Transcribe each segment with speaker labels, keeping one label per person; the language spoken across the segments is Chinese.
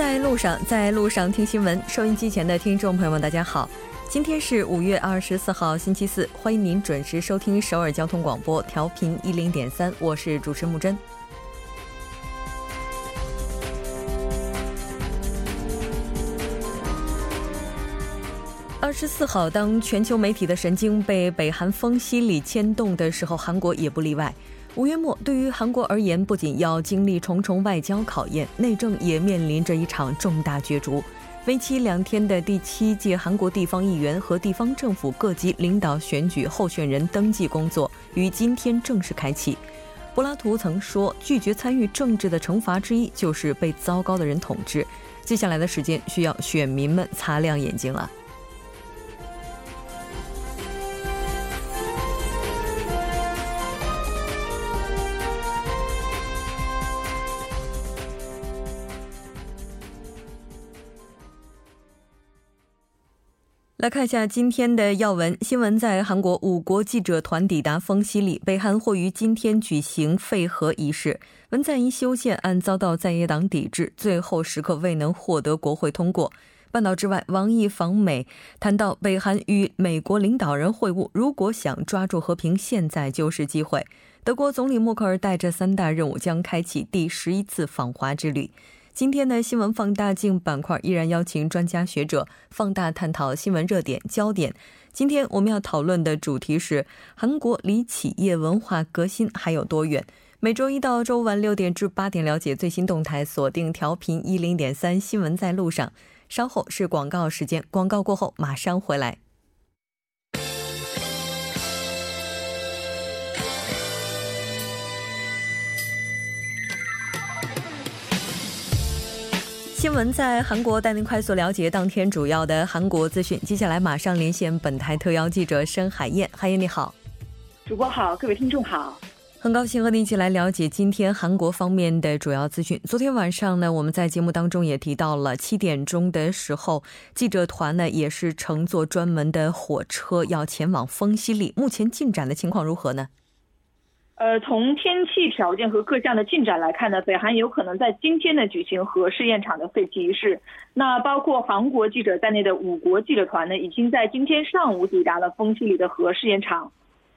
Speaker 1: 在路上，在路上听新闻。收音机前的听众朋友们，大家好，今天是五月二十四号，星期四，欢迎您准时收听首尔交通广播，调频一零点三，我是主持木真。二十四号，当全球媒体的神经被北韩风犀利牵动的时候，韩国也不例外。五月末，对于韩国而言，不仅要经历重重外交考验，内政也面临着一场重大角逐。为期两天的第七届韩国地方议员和地方政府各级领导选举候选人登记工作于今天正式开启。柏拉图曾说：“拒绝参与政治的惩罚之一就是被糟糕的人统治。”接下来的时间需要选民们擦亮眼睛了。来看一下今天的要闻新闻。在韩国，五国记者团抵达丰西里，北韩或于今天举行废核仪式。文在寅修宪案遭到在野党抵制，最后时刻未能获得国会通过。半岛之外，王毅访美，谈到北韩与美国领导人会晤，如果想抓住和平，现在就是机会。德国总理默克尔带着三大任务，将开启第十一次访华之旅。今天的新闻放大镜板块依然邀请专家学者放大探讨新闻热点焦点。今天我们要讨论的主题是韩国离企业文化革新还有多远？每周一到周五晚六点至八点了解最新动态，锁定调频一零点三新闻在路上。稍后是广告时间，广告过后马上回来。新闻在韩国带您快速了解当天主要的韩国资讯。接下来马上连线本台特邀记者申海燕。海燕你好，
Speaker 2: 主播好，各位听众好，
Speaker 1: 很高兴和您一起来了解今天韩国方面的主要资讯。昨天晚上呢，我们在节目当中也提到了七点钟的时候，记者团呢也是乘坐专门的火车要前往丰西里。目前进展的情况如何呢？
Speaker 2: 呃，从天气条件和各项的进展来看呢，北韩有可能在今天呢举行核试验场的废弃仪式。那包括韩国记者在内的五国记者团呢，已经在今天上午抵达了丰西里的核试验场。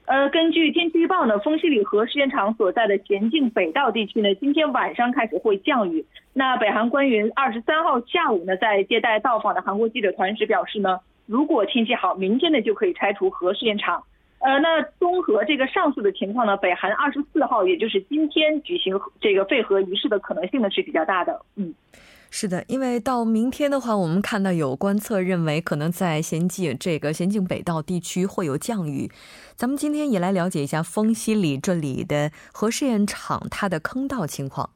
Speaker 2: 呃，根据天气预报呢，丰西里核试验场所在的咸镜北道地区呢，今天晚上开始会降雨。那北韩官员二十三号下午呢，在接待到访的韩国记者团时表示呢，如果天气好，明天呢就可以拆除核试验场。呃，那综合这个上述的情况呢，北韩二十四号，也就是今天举行这个废核仪式的可能性呢是比较大的。嗯，
Speaker 1: 是的，因为到明天的话，我们看到有观测认为可能在咸镜这个咸镜北道地区会有降雨。咱们今天也来了解一下丰西里这里的核试验场它的坑道情况。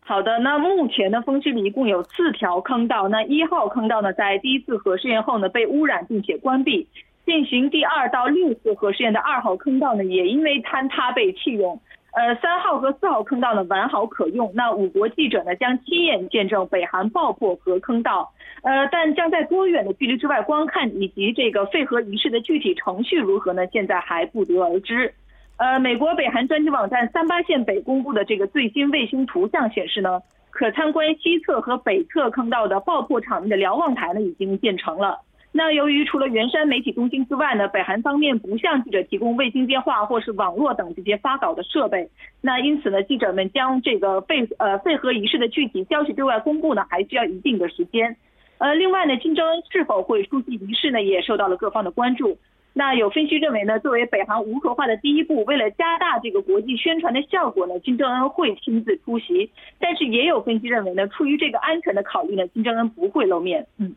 Speaker 2: 好的，那目前呢，丰西里一共有四条坑道，那一号坑道呢，在第一次核试验后呢被污染并且关闭。进行第二到六次核试验的二号坑道呢，也因为坍塌被弃用。呃，三号和四号坑道呢完好可用。那五国记者呢将亲眼见证北韩爆破核坑道，呃，但将在多远的距离之外观看，以及这个废核仪式的具体程序如何呢？现在还不得而知。呃，美国北韩专题网站三八线北公布的这个最新卫星图像显示呢，可参观西侧和北侧坑道的爆破场面的瞭望台呢已经建成了。那由于除了元山媒体中心之外呢，北韩方面不向记者提供卫星电话或是网络等这些发稿的设备，那因此呢，记者们将这个废呃废核仪式的具体消息对外公布呢，还需要一定的时间。呃，另外呢，金正恩是否会出席仪式呢，也受到了各方的关注。那有分析认为呢，作为北韩无核化的第一步，为了加大这个国际宣传的效果呢，金正恩会亲自出席。但是也有分析认为呢，出于这个安全的考虑呢，金正恩不会露面。嗯。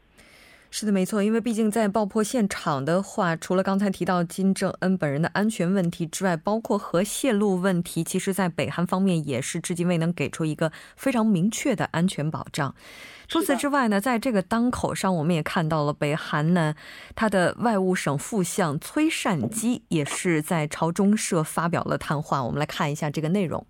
Speaker 1: 是的，没错，因为毕竟在爆破现场的话，除了刚才提到金正恩本人的安全问题之外，包括核泄漏问题，其实，在北韩方面也是至今未能给出一个非常明确的安全保障。除此之外呢，在这个当口上，我们也看到了北韩呢，他的外务省副相崔善基也是在朝中社发表了谈话。我们来看一下这个内容。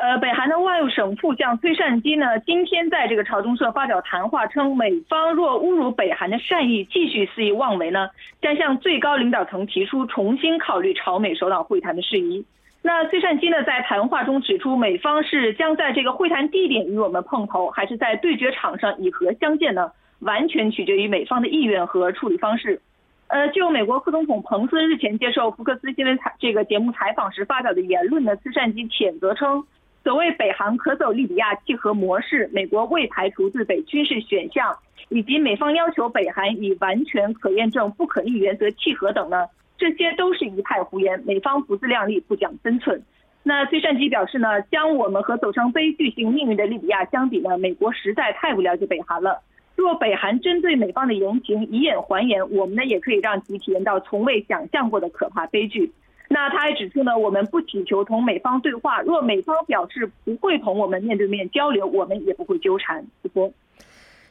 Speaker 2: 呃，北韩的外务省副相崔善基呢，今天在这个朝中社发表谈话，称美方若侮辱北韩的善意，继续肆意妄为呢，将向最高领导层提出重新考虑朝美首脑会谈的事宜。那崔善基呢，在谈话中指出，美方是将在这个会谈地点与我们碰头，还是在对决场上以和相见呢？完全取决于美方的意愿和处理方式。呃，就美国副总统彭斯日前接受福克斯新闻采这个节目采访时发表的言论呢，崔善基谴责称，所谓北韩可走利比亚契合模式，美国未排除自北军事选项，以及美方要求北韩以完全可验证不可逆原则契合等呢。这些都是一派胡言，美方不自量力，不讲分寸。那崔善基表示呢，将我们和走上悲剧性命运的利比亚相比呢，美国实在太不了解北韩了。若北韩针对美方的言行以眼还眼，我们呢也可以让其体验到从未想象过的可怕悲剧。那他还指出呢，我们不祈求同美方对话，若美方表示不会同我们面对面交流，我们也不会纠缠。主播。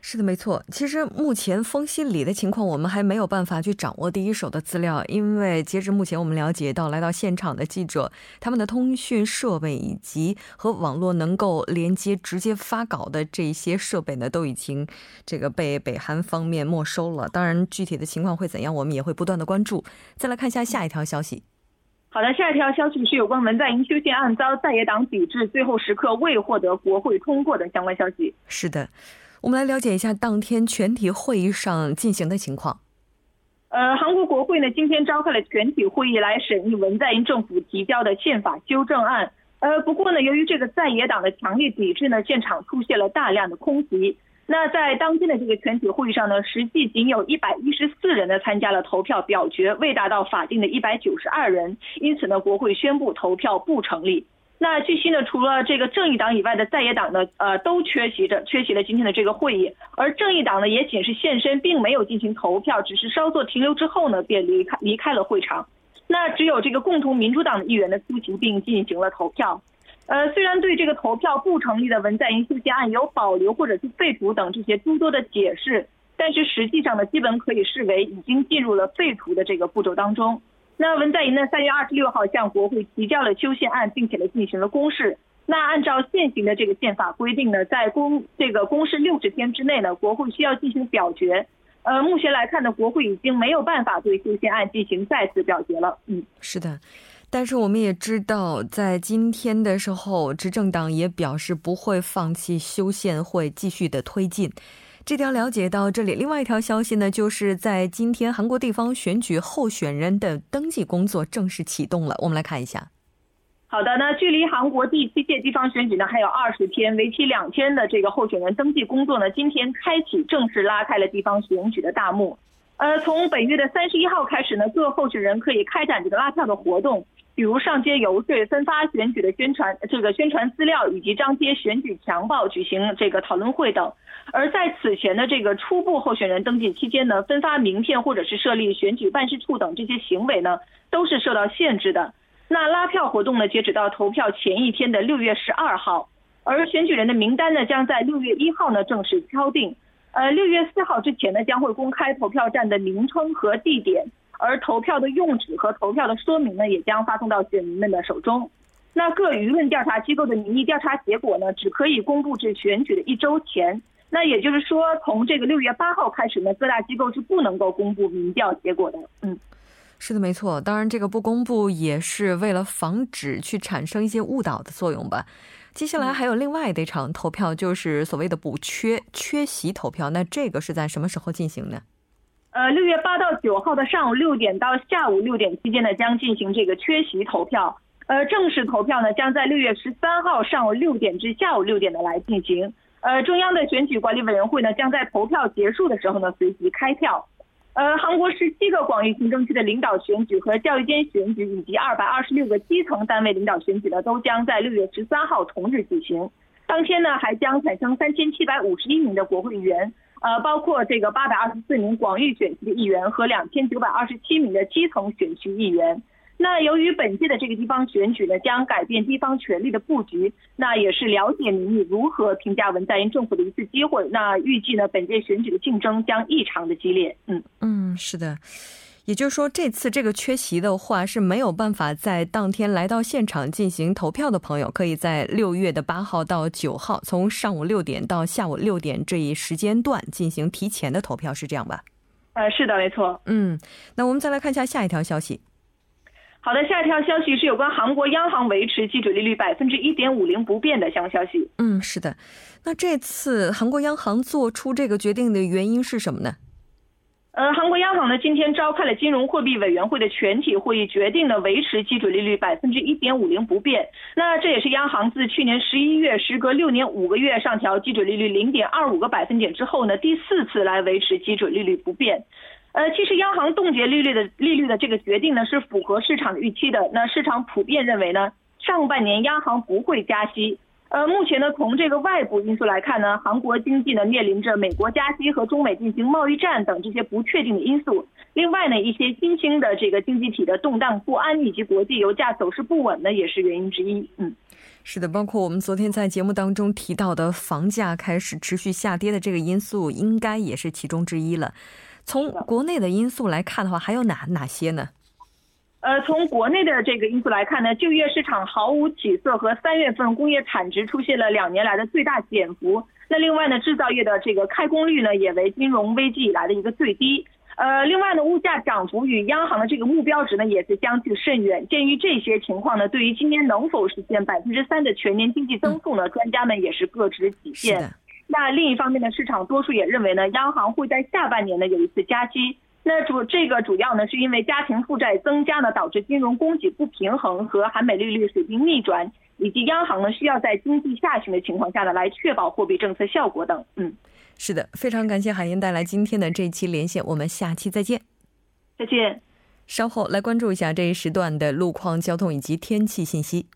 Speaker 1: 是的，没错。其实目前丰西里的情况，我们还没有办法去掌握第一手的资料，因为截至目前我们了解到，来到现场的记者，他们的通讯设备以及和网络能够连接、直接发稿的这些设备呢，都已经这个被北韩方面没收了。当然，具体的情况会怎样，我们也会不断的关注。再来看一下下一条消息。
Speaker 2: 好的，下一条消息是有关文在寅修宪案遭在野党抵制，最后时刻未获得国会通过的相关消息。
Speaker 1: 是的。我们来了解一下当天全体会议上进行的情况。
Speaker 2: 呃，韩国国会呢今天召开了全体会议来审议文在寅政府提交的宪法修正案。呃，不过呢，由于这个在野党的强烈抵制呢，现场出现了大量的空席。那在当天的这个全体会议上呢，实际仅有一百一十四人呢参加了投票表决，未达到法定的一百九十二人，因此呢，国会宣布投票不成立。那据悉呢，除了这个正义党以外的在野党呢，呃，都缺席着，缺席了今天的这个会议。而正义党呢，也仅是现身，并没有进行投票，只是稍作停留之后呢，便离开离开了会场。那只有这个共同民主党的议员呢出席并进行了投票。呃，虽然对这个投票不成立的文在寅修宪案有保留或者是废除等这些诸多的解释，但是实际上呢，基本可以视为已经进入了废除的这个步骤当中。那文在寅呢，三月二十六号向国会提交了修宪案，并且呢进行了公示。那按照现行的这个宪法规定呢，在公这个公示六十天之内呢，国会需要进行表决。呃，目前来看呢，国会已经没有办法对修宪案进行再次表决了。嗯，
Speaker 1: 是的，但是我们也知道，在今天的时候，执政党也表示不会放弃修宪，会继续的推进。这条了解到这里，另外一条消息呢，就是在今天韩国地方选举候选人的登记工作正式启动了。我们来看一下。
Speaker 2: 好的，那距离韩国第七届地方选举呢还有二十天，为期两天的这个候选人登记工作呢，今天开启正式拉开了地方选举的大幕。呃，从本月的三十一号开始呢，各候选人可以开展这个拉票的活动，比如上街游说、分发选举的宣传这个宣传资料，以及张贴选举强报、举行这个讨论会等。而在此前的这个初步候选人登记期间呢，分发名片或者是设立选举办事处等这些行为呢，都是受到限制的。那拉票活动呢，截止到投票前一天的六月十二号，而选举人的名单呢，将在六月一号呢正式敲定。呃，六月四号之前呢，将会公开投票站的名称和地点，而投票的用纸和投票的说明呢，也将发送到选民们的手中。那各舆论调查机构的民意调查结果呢，只可以公布至选举的一周前。那也就是说，从这个六月八号开始呢，各大机构是不能够公布民调结果的。嗯，
Speaker 1: 是的，没错。当然，这个不公布也是为了防止去产生一些误导的作用吧。接下来还有另外的一场投票，就是所谓的补缺缺席投票。那这个是在什么时候进行呢？
Speaker 2: 呃，六月八到九号的上午六点到下午六点期间呢，将进行这个缺席投票。呃，正式投票呢，将在六月十三号上午六点至下午六点的来进行。呃，中央的选举管理委员会呢，将在投票结束的时候呢，随即开票。呃，韩国十七个广域行政区的领导选举和教育间选举，以及二百二十六个基层单位领导选举呢，都将在六月十三号同日举行。当天呢，还将产生三千七百五十一名的国会议员，呃，包括这个八百二十四名广域选区的议员和两千九百二十七名的基层选区议员。那由于本届的这个地方选举呢，将改变地方权力的布局，那也是了解民意如何评价文在寅政府的一次机会。那预计呢，本届选举的竞争将异常的激烈。
Speaker 1: 嗯嗯，是的，也就是说，这次这个缺席的话是没有办法在当天来到现场进行投票的朋友，可以在六月的八号到九号，从上午六点到下午六点这一时间段进行提前的投票，是这样吧？
Speaker 2: 呃，是的，没错。
Speaker 1: 嗯，那我们再来看一下下一条消息。
Speaker 2: 好的，下一条消息是有关韩国央行维持基准利率百分之一点五零不变的相关消息。
Speaker 1: 嗯，是的。那这次韩国央行做出这个决定的原因是什么呢？
Speaker 2: 呃，韩国央行呢今天召开了金融货币委员会的全体会议，决定呢维持基准利率百分之一点五零不变。那这也是央行自去年十一月时隔六年五个月上调基准利率零点二五个百分点之后呢，第四次来维持基准利率不变。呃，其实央行冻结利率的利率的这个决定呢是符合市场预期的。那市场普遍认为呢，上半年央行不会加息。呃，目前呢，从这个外部因素来看呢，韩国经济呢面临着美国加息和中美进行贸易战等这些不确定的因素。另外呢，一些新兴的这个经济体的动荡不安以及国际油价走势不稳呢，也是原因之一。嗯，
Speaker 1: 是的，包括我们昨天在节目当中提到的房价开始持续下跌的这个因素，应该也是其中之一了。从国内的因素来看的话，还有哪哪些呢？
Speaker 2: 呃，从国内的这个因素来看呢，就业市场毫无起色，和三月份工业产值出现了两年来的最大减幅。那另外呢，制造业的这个开工率呢，也为金融危机以来的一个最低。呃，另外呢，物价涨幅与央行的这个目标值呢，也是相距甚远。鉴于这些情况呢，对于今年能否实现百分之三的全年经济增速呢，专家们也是各执己见。那另一方面呢，市场多数也认为呢，央行会在下半年呢有一次加息。那主这个主要呢，是因为家庭负债增加呢，导致金融供给不平衡和韩美利率水平逆转，以及央行呢需要在经济下行的情况下呢，来确保货币政策效果等。嗯，
Speaker 1: 是的，非常感谢海燕带来今天的这一期连线，我们下期再见。
Speaker 2: 再见。
Speaker 1: 稍后来关注一下这一时段的路况、交通以及天气信息。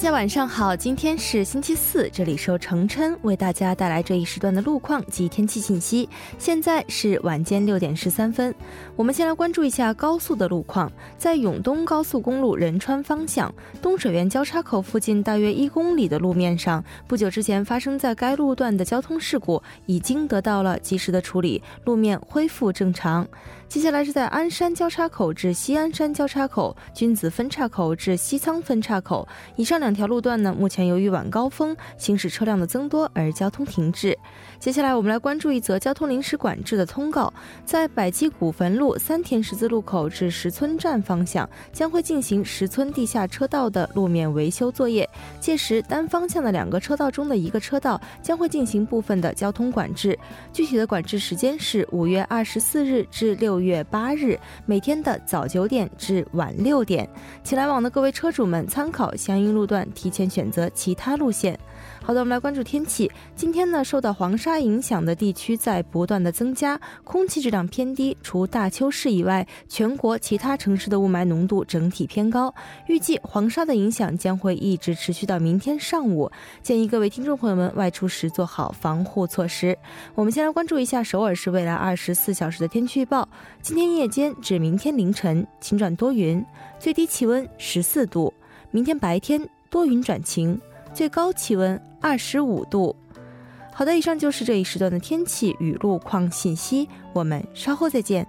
Speaker 3: 大家晚上好，今天是星期四，这里是程琛为大家带来这一时段的路况及天气信息。现在是晚间六点十三分，我们先来关注一下高速的路况。在永东高速公路仁川方向东水园交叉口附近大约一公里的路面上，不久之前发生在该路段的交通事故已经得到了及时的处理，路面恢复正常。接下来是在鞍山交叉口至西安山交叉口、君子分岔口至西仓分岔口以上两条路段呢，目前由于晚高峰行驶车辆的增多而交通停滞。接下来我们来关注一则交通临时管制的通告，在百基古坟路三田十字路口至石村站方向将会进行石村地下车道的路面维修作业，届时单方向的两个车道中的一个车道将会进行部分的交通管制，具体的管制时间是五月二十四日至六月八日，每天的早九点至晚六点，请来往的各位车主们参考相应路段，提前选择其他路线。好的，我们来关注天气。今天呢，受到黄沙影响的地区在不断的增加，空气质量偏低。除大邱市以外，全国其他城市的雾霾浓度整体偏高。预计黄沙的影响将会一直持续到明天上午。建议各位听众朋友们外出时做好防护措施。我们先来关注一下首尔市未来二十四小时的天气预报。今天夜间至明天凌晨晴转多云，最低气温十四度；明天白天多云转晴，最高气温。二十五度。好的，以上就是这一时段的天气与路况信息。我们稍后再见。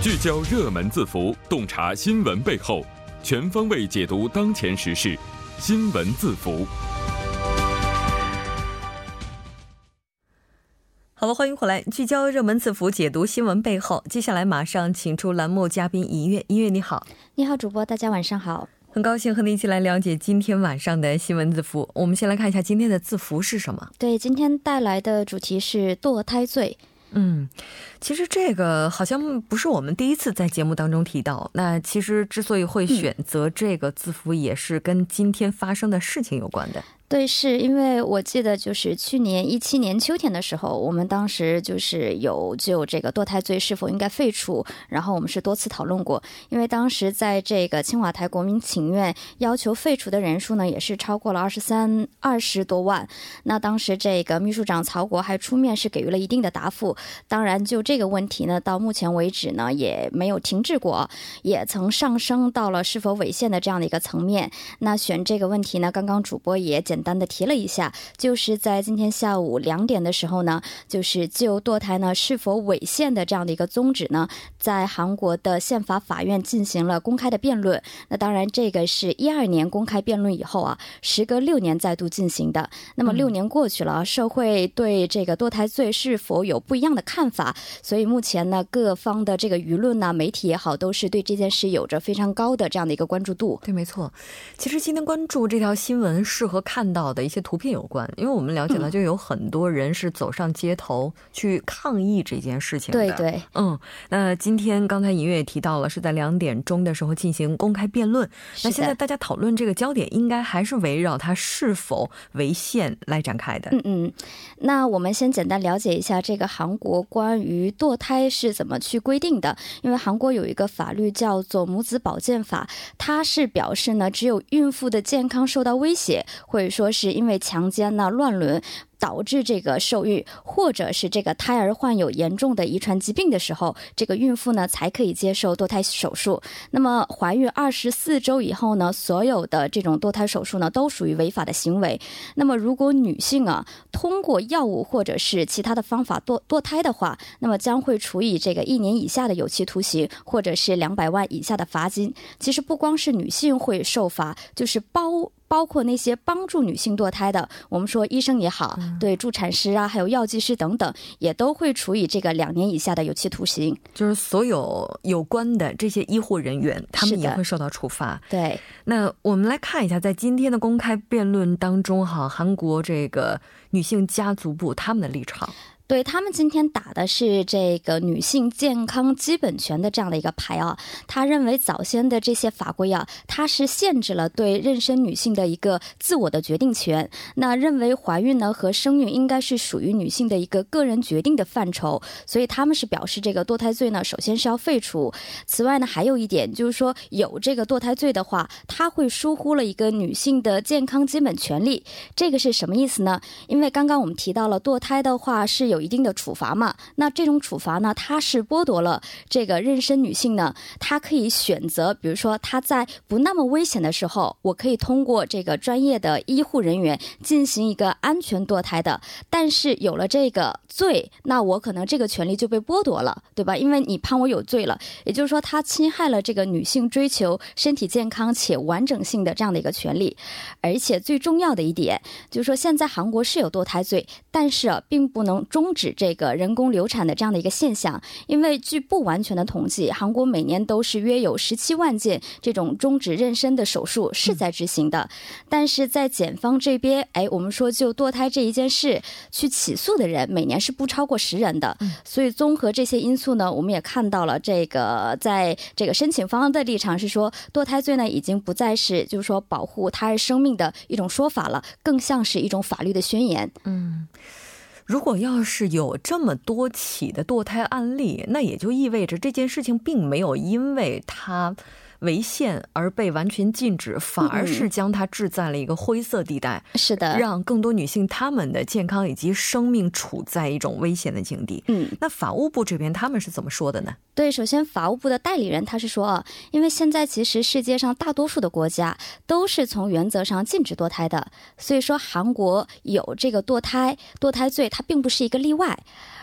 Speaker 4: 聚焦热门字符，洞察新闻背后，全方位解读当前时事，新闻字符。
Speaker 1: 好了，欢迎回来，聚焦热门字符，解读新闻背后。接下来马上请出栏目嘉宾音乐，音乐你好，
Speaker 5: 你好，主播，大家晚上好，
Speaker 1: 很高兴和您一起来了解今天晚上的新闻字符。我们先来看一下今天的字符是什么？
Speaker 5: 对，今天带来的主题是堕胎罪。
Speaker 1: 嗯，其实这个好像不是我们第一次在节目当中提到。那其实之所以会选择这个字符，也是跟今天发生的事情有关的。
Speaker 5: 对，是因为我记得就是去年一七年秋天的时候，我们当时就是有就这个堕胎罪是否应该废除，然后我们是多次讨论过。因为当时在这个青瓦台国民请愿要求废除的人数呢，也是超过了二十三二十多万。那当时这个秘书长曹国还出面是给予了一定的答复。当然，就这个问题呢，到目前为止呢也没有停滞过，也曾上升到了是否违宪的这样的一个层面。那选这个问题呢，刚刚主播也简。简单的提了一下，就是在今天下午两点的时候呢，就是就堕胎呢是否违宪的这样的一个宗旨呢，在韩国的宪法法院进行了公开的辩论。那当然，这个是一二年公开辩论以后啊，时隔六年再度进行的。那么六年过去了，社会对这个堕胎罪是否有不一样的看法？所以目前呢，各方的这个舆论呢，媒体也好，都是对这件事有着非常高的这样的一个关注度。
Speaker 1: 对，没错。其实今天关注这条新闻，适合看。看到的一些图片有关，因为我们了解到，就有很多人是走上街头去抗议这件事情的。
Speaker 5: 对对，
Speaker 1: 嗯，那今天刚才尹月也提到了，是在两点钟的时候进行公开辩论。那现在大家讨论这个焦点，应该还是围绕它是否违宪来展开的。
Speaker 5: 嗯嗯，那我们先简单了解一下这个韩国关于堕胎是怎么去规定的。因为韩国有一个法律叫做母子保健法，它是表示呢，只有孕妇的健康受到威胁，或者说。是因为强奸呢、乱伦。导致这个受孕，或者是这个胎儿患有严重的遗传疾病的时候，这个孕妇呢才可以接受堕胎手术。那么怀孕二十四周以后呢，所有的这种堕胎手术呢都属于违法的行为。那么如果女性啊通过药物或者是其他的方法堕堕胎的话，那么将会处以这个一年以下的有期徒刑，或者是两百万以下的罚金。其实不光是女性会受罚，就是包包括那些帮助女性堕胎的，我们说医生也好。对助产师啊，还有药剂师等等，也都会处以这个两年以下的有期徒刑。
Speaker 1: 就是所有有关的这些医护人员，他们也会受到处罚。
Speaker 5: 对，
Speaker 1: 那我们来看一下，在今天的公开辩论当中，哈，韩国这个女性家族部他们的立场。
Speaker 5: 对他们今天打的是这个女性健康基本权的这样的一个牌啊，他认为早先的这些法规啊，它是限制了对妊娠女性的一个自我的决定权。那认为怀孕呢和生育应该是属于女性的一个个人决定的范畴，所以他们是表示这个堕胎罪呢，首先是要废除。此外呢，还有一点就是说，有这个堕胎罪的话，它会疏忽了一个女性的健康基本权利。这个是什么意思呢？因为刚刚我们提到了堕胎的话是有。有一定的处罚嘛？那这种处罚呢，它是剥夺了这个妊娠女性呢，她可以选择，比如说她在不那么危险的时候，我可以通过这个专业的医护人员进行一个安全堕胎的。但是有了这个罪，那我可能这个权利就被剥夺了，对吧？因为你判我有罪了，也就是说，它侵害了这个女性追求身体健康且完整性的这样的一个权利。而且最重要的一点就是说，现在韩国是有堕胎罪，但是啊，并不能终。终止这个人工流产的这样的一个现象，因为据不完全的统计，韩国每年都是约有十七万件这种终止妊娠的手术是在执行的。但是在检方这边，哎，我们说就堕胎这一件事去起诉的人，每年是不超过十人的。所以综合这些因素呢，我们也看到了这个在这个申请方的立场是说，堕胎罪呢已经不再是就是说保护胎儿生命的一种说法了，更像是一种法律的宣言。嗯。
Speaker 1: 如果要是有这么多起的堕胎案例，那也就意味着这件事情并没有因为他。违宪而被完全禁止，反而是将它置在了一个灰色地带。
Speaker 5: 是的，
Speaker 1: 让更多女性她们的健康以及生命处在一种危险的境地。嗯，那法务部这边他们是怎么说的呢？
Speaker 5: 对，首先法务部的代理人他是说啊，因为现在其实世界上大多数的国家都是从原则上禁止堕胎的，所以说韩国有这个堕胎堕胎罪，它并不是一个例外。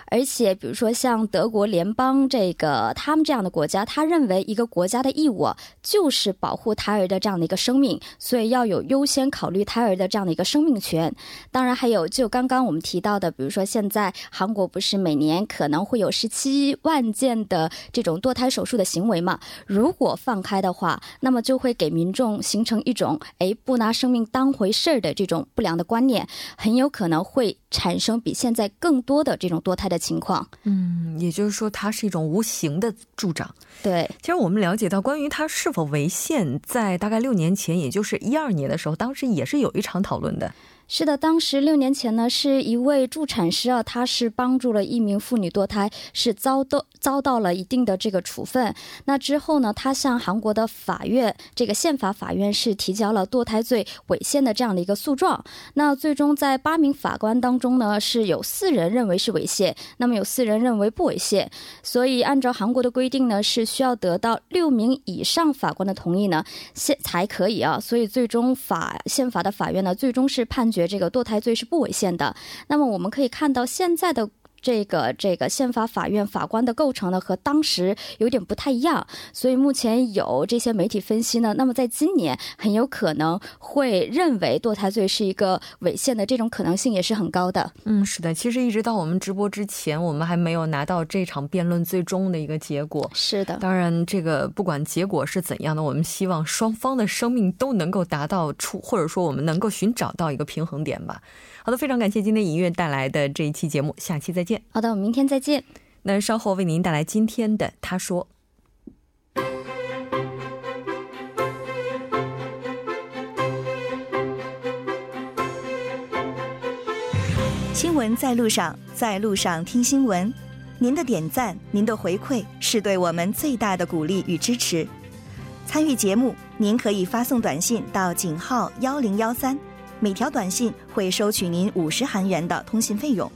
Speaker 5: 而且，比如说像德国联邦这个他们这样的国家，他认为一个国家的义务就是保护胎儿的这样的一个生命，所以要有优先考虑胎儿的这样的一个生命权。当然，还有就刚刚我们提到的，比如说现在韩国不是每年可能会有十七万件的这种堕胎手术的行为嘛？如果放开的话，那么就会给民众形成一种哎不拿生命当回事儿的这种不良的观念，很有可能会产生比现在更多的这种堕胎的。的情况。
Speaker 1: 嗯，也就是说，它是一种无形的助长。
Speaker 5: 对，
Speaker 1: 其实我们了解到，关于它是否违宪，在大概六年前，也就是一二年的时候，当时也是有一场讨论的。
Speaker 5: 是的，当时六年前呢，是一位助产师啊，他是帮助了一名妇女堕胎，是遭到遭到了一定的这个处分。那之后呢，他向韩国的法院，这个宪法法院是提交了堕胎罪违宪的这样的一个诉状。那最终在八名法官当中呢，是有四人认为是违宪，那么有四人认为不违宪。所以按照韩国的规定呢，是需要得到六名以上法官的同意呢，现才可以啊。所以最终法宪法的法院呢，最终是判。决这个堕胎罪是不违宪的。那么我们可以看到现在的。这个这个宪法法院法官的构成呢，和当时有点不太一样，所以目前有这些媒体分析呢，那么在今年很有可能会认为堕胎罪是一个违宪的这种可能性也是很高的。
Speaker 1: 嗯，是的，其实一直到我们直播之前，我们还没有拿到这场辩论最终的一个结果。
Speaker 5: 是的，
Speaker 1: 当然这个不管结果是怎样的，我们希望双方的生命都能够达到出，或者说我们能够寻找到一个平衡点吧。好的，非常感谢今天音乐带来的这一期节目，下期再见。
Speaker 5: 好的，我们明天再见。
Speaker 1: 那稍后为您带来今天的他说。
Speaker 6: 新闻在路上，在路上听新闻。您的点赞，您的回馈，是对我们最大的鼓励与支持。参与节目，您可以发送短信到井号幺零幺三。每条短信会收取您五十韩元的通信费用。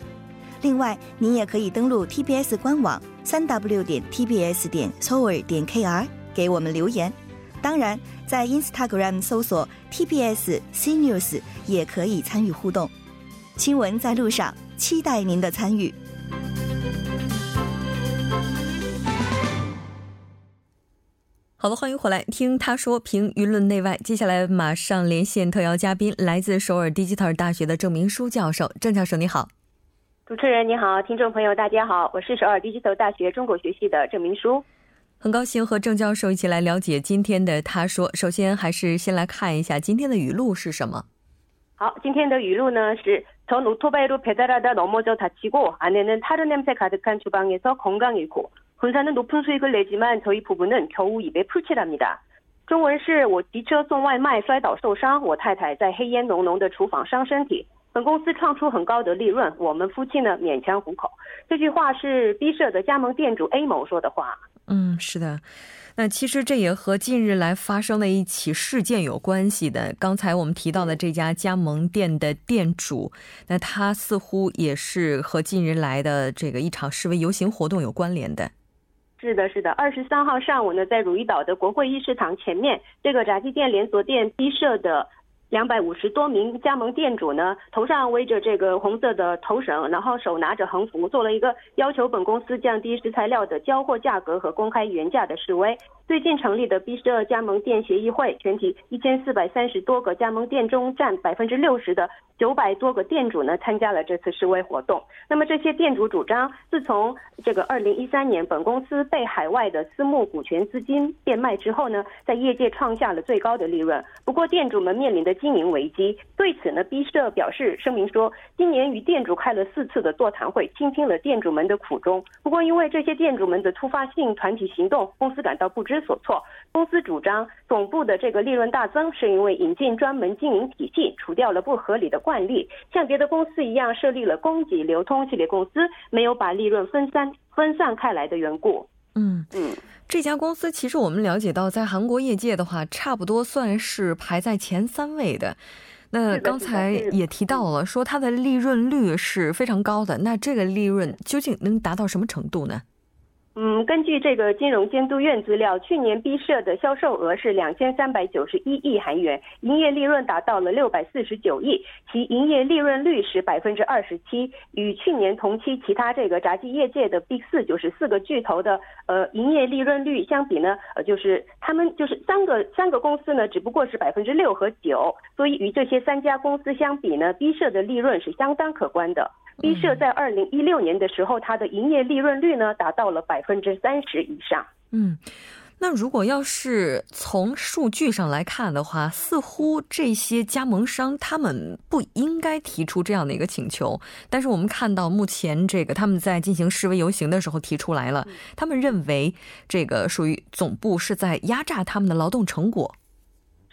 Speaker 6: 另外，您也可以登录 TBS 官网三 w 点 tbs 点 s o u r 点 kr 给我们留言。当然，在 Instagram 搜索 TBS CNews 也可以参与互动。新闻在路上，期待您的参与。
Speaker 1: 好了，欢迎回来听他说评舆论内外。接下来马上连线特邀嘉宾，来自首尔 Digital 大学的郑明书教授。郑教授你好，
Speaker 7: 主持人你好，听众朋友大家好，我是首尔 Digital 大学中国学系的郑明书，
Speaker 1: 很高兴和郑教授一起来了解今天的他说。首先还是先来看一下今天的语录是什么。
Speaker 7: 好，今天的语录呢是：전오토바이로배달하다넘어져다치고안에는타른냄새가득한주방에서건강잃고 본사는 높은 수익을 내지만 저희 부부는 겨우 입에 풀칠합니다.
Speaker 1: 中文是我骑车送外卖摔倒受伤，我太太在黑烟浓浓的厨房伤身体。本公司创出很高的利润，我们夫妻呢勉强糊口。这句话是 B 社的加盟店主 A 某说的话。嗯，其实这也和近日来发生的一起事件有关系的。刚才我们提到的这家加盟店的店主，那他似乎也是和近日来的这个一场示威游行活动有关联的。
Speaker 7: 是的，是的。二十三号上午呢，在如意岛的国会议事堂前面，这个炸鸡店连锁店 B 社的。两百五十多名加盟店主呢，头上围着这个红色的头绳，然后手拿着横幅，做了一个要求本公司降低食材料的交货价格和公开原价的示威。最近成立的 B 十二加盟店协议会，全体一千四百三十多个加盟店中占百分之六十的九百多个店主呢，参加了这次示威活动。那么这些店主主张，自从这个二零一三年本公司被海外的私募股权资金变卖之后呢，在业界创下了最高的利润。不过店主们面临的经营危机，对此呢，B 社表示声明说，今年与店主开了四次的座谈会，倾听了店主们的苦衷。不过，因为这些店主们的突发性团体行动，公司感到不知所措。公司主张，总部的这个利润大增，是因为引进专门经营体系，除掉了不合理的惯例，像别的公司一样设立了供给流通系列公司，没有把利润分散分散开来的缘故。
Speaker 1: 嗯嗯。这家公司其实我们了解到，在韩国业界的话，差不多算是排在前三位的。那刚才也提到了，说它的利润率是非常高的。那这个利润究竟能达到什么程度呢？
Speaker 7: 嗯，根据这个金融监督院资料，去年 B 社的销售额是两千三百九十一亿韩元，营业利润达到了六百四十九亿，其营业利润率是百分之二十七，与去年同期其他这个炸鸡业界的 B 四就是四个巨头的呃营业利润率相比呢，呃就是他们就是三个三个公司呢只不过是百分之六和九，所以与这些三家公司相比呢，B 社的利润是相当可观的。B 社在二零一六年的时候，它的营业利润率呢达到了百分之三十以上。
Speaker 1: 嗯，那如果要是从数据上来看的话，似乎这些加盟商他们不应该提出这样的一个请求。但是我们看到，目前这个他们在进行示威游行的时候提出来了，他们认为这个属于总部是在压榨他们的劳动成果。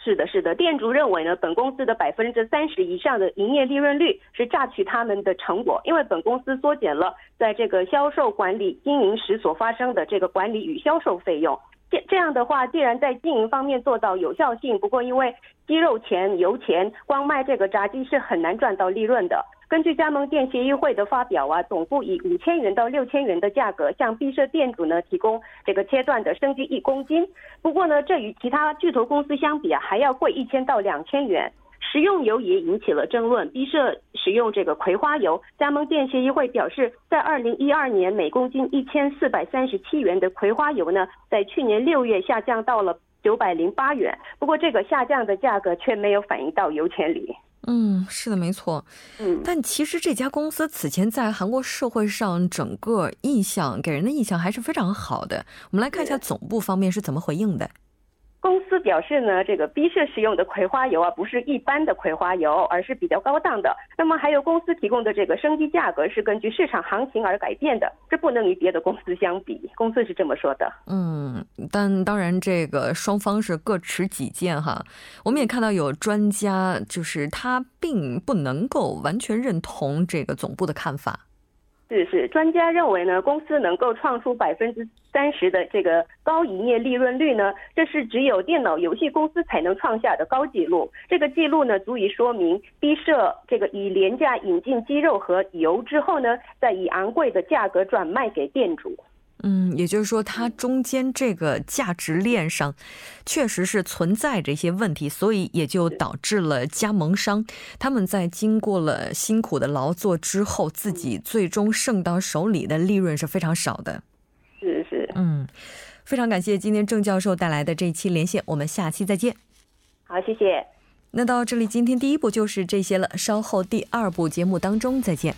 Speaker 7: 是的，是的，店主认为呢，本公司的百分之三十以上的营业利润率是榨取他们的成果，因为本公司缩减了在这个销售管理经营时所发生的这个管理与销售费用。这这样的话，既然在经营方面做到有效性，不过因为鸡肉钱、油钱，光卖这个炸鸡是很难赚到利润的。根据加盟店协议会的发表啊，总部以五千元到六千元的价格向毕设店主呢提供这个切断的生鸡一公斤。不过呢，这与其他巨头公司相比啊，还要贵一千到两千元。食用油也引起了争论。毕设使用这个葵花油，加盟店协议会表示，在二零一二年每公斤一千四百三十七元的葵花油呢，在去年六月下降到了九百零八元。不过这个下降的价格却没有反映到油钱里。
Speaker 1: 嗯，是的，没错。嗯，但其实这家公司此前在韩国社会上整个印象给人的印象还是非常好的。我们来看一下总部方面是怎么回应的。
Speaker 7: 公司表示呢，这个 B 社使用的葵花油啊，不是一般的葵花油，而是比较高档的。那么还有公司提供的这个升级价格是根据市场行情而改变的，这不能与别的公司相比。公司是这么说的。
Speaker 1: 嗯，但当然这个双方是各持己见哈。我们也看到有专家就是他并不能够完全认同这个总部的看法。
Speaker 7: 是是，专家认为呢，公司能够创出百分之三十的这个高营业利润率呢，这是只有电脑游戏公司才能创下的高纪录。这个记录呢，足以说明 B 社这个以廉价引进鸡肉和油之后呢，再以昂贵的价格转卖给店主。
Speaker 1: 嗯，也就是说，它中间这个价值链上，确实是存在着一些问题，所以也就导致了加盟商他们在经过了辛苦的劳作之后，自己最终剩到手里的利润是非常少的。
Speaker 7: 是是，
Speaker 1: 嗯，非常感谢今天郑教授带来的这一期连线，我们下期再见。
Speaker 7: 好，谢谢。
Speaker 1: 那到这里，今天第一步就是这些了，稍后第二部节目当中再见。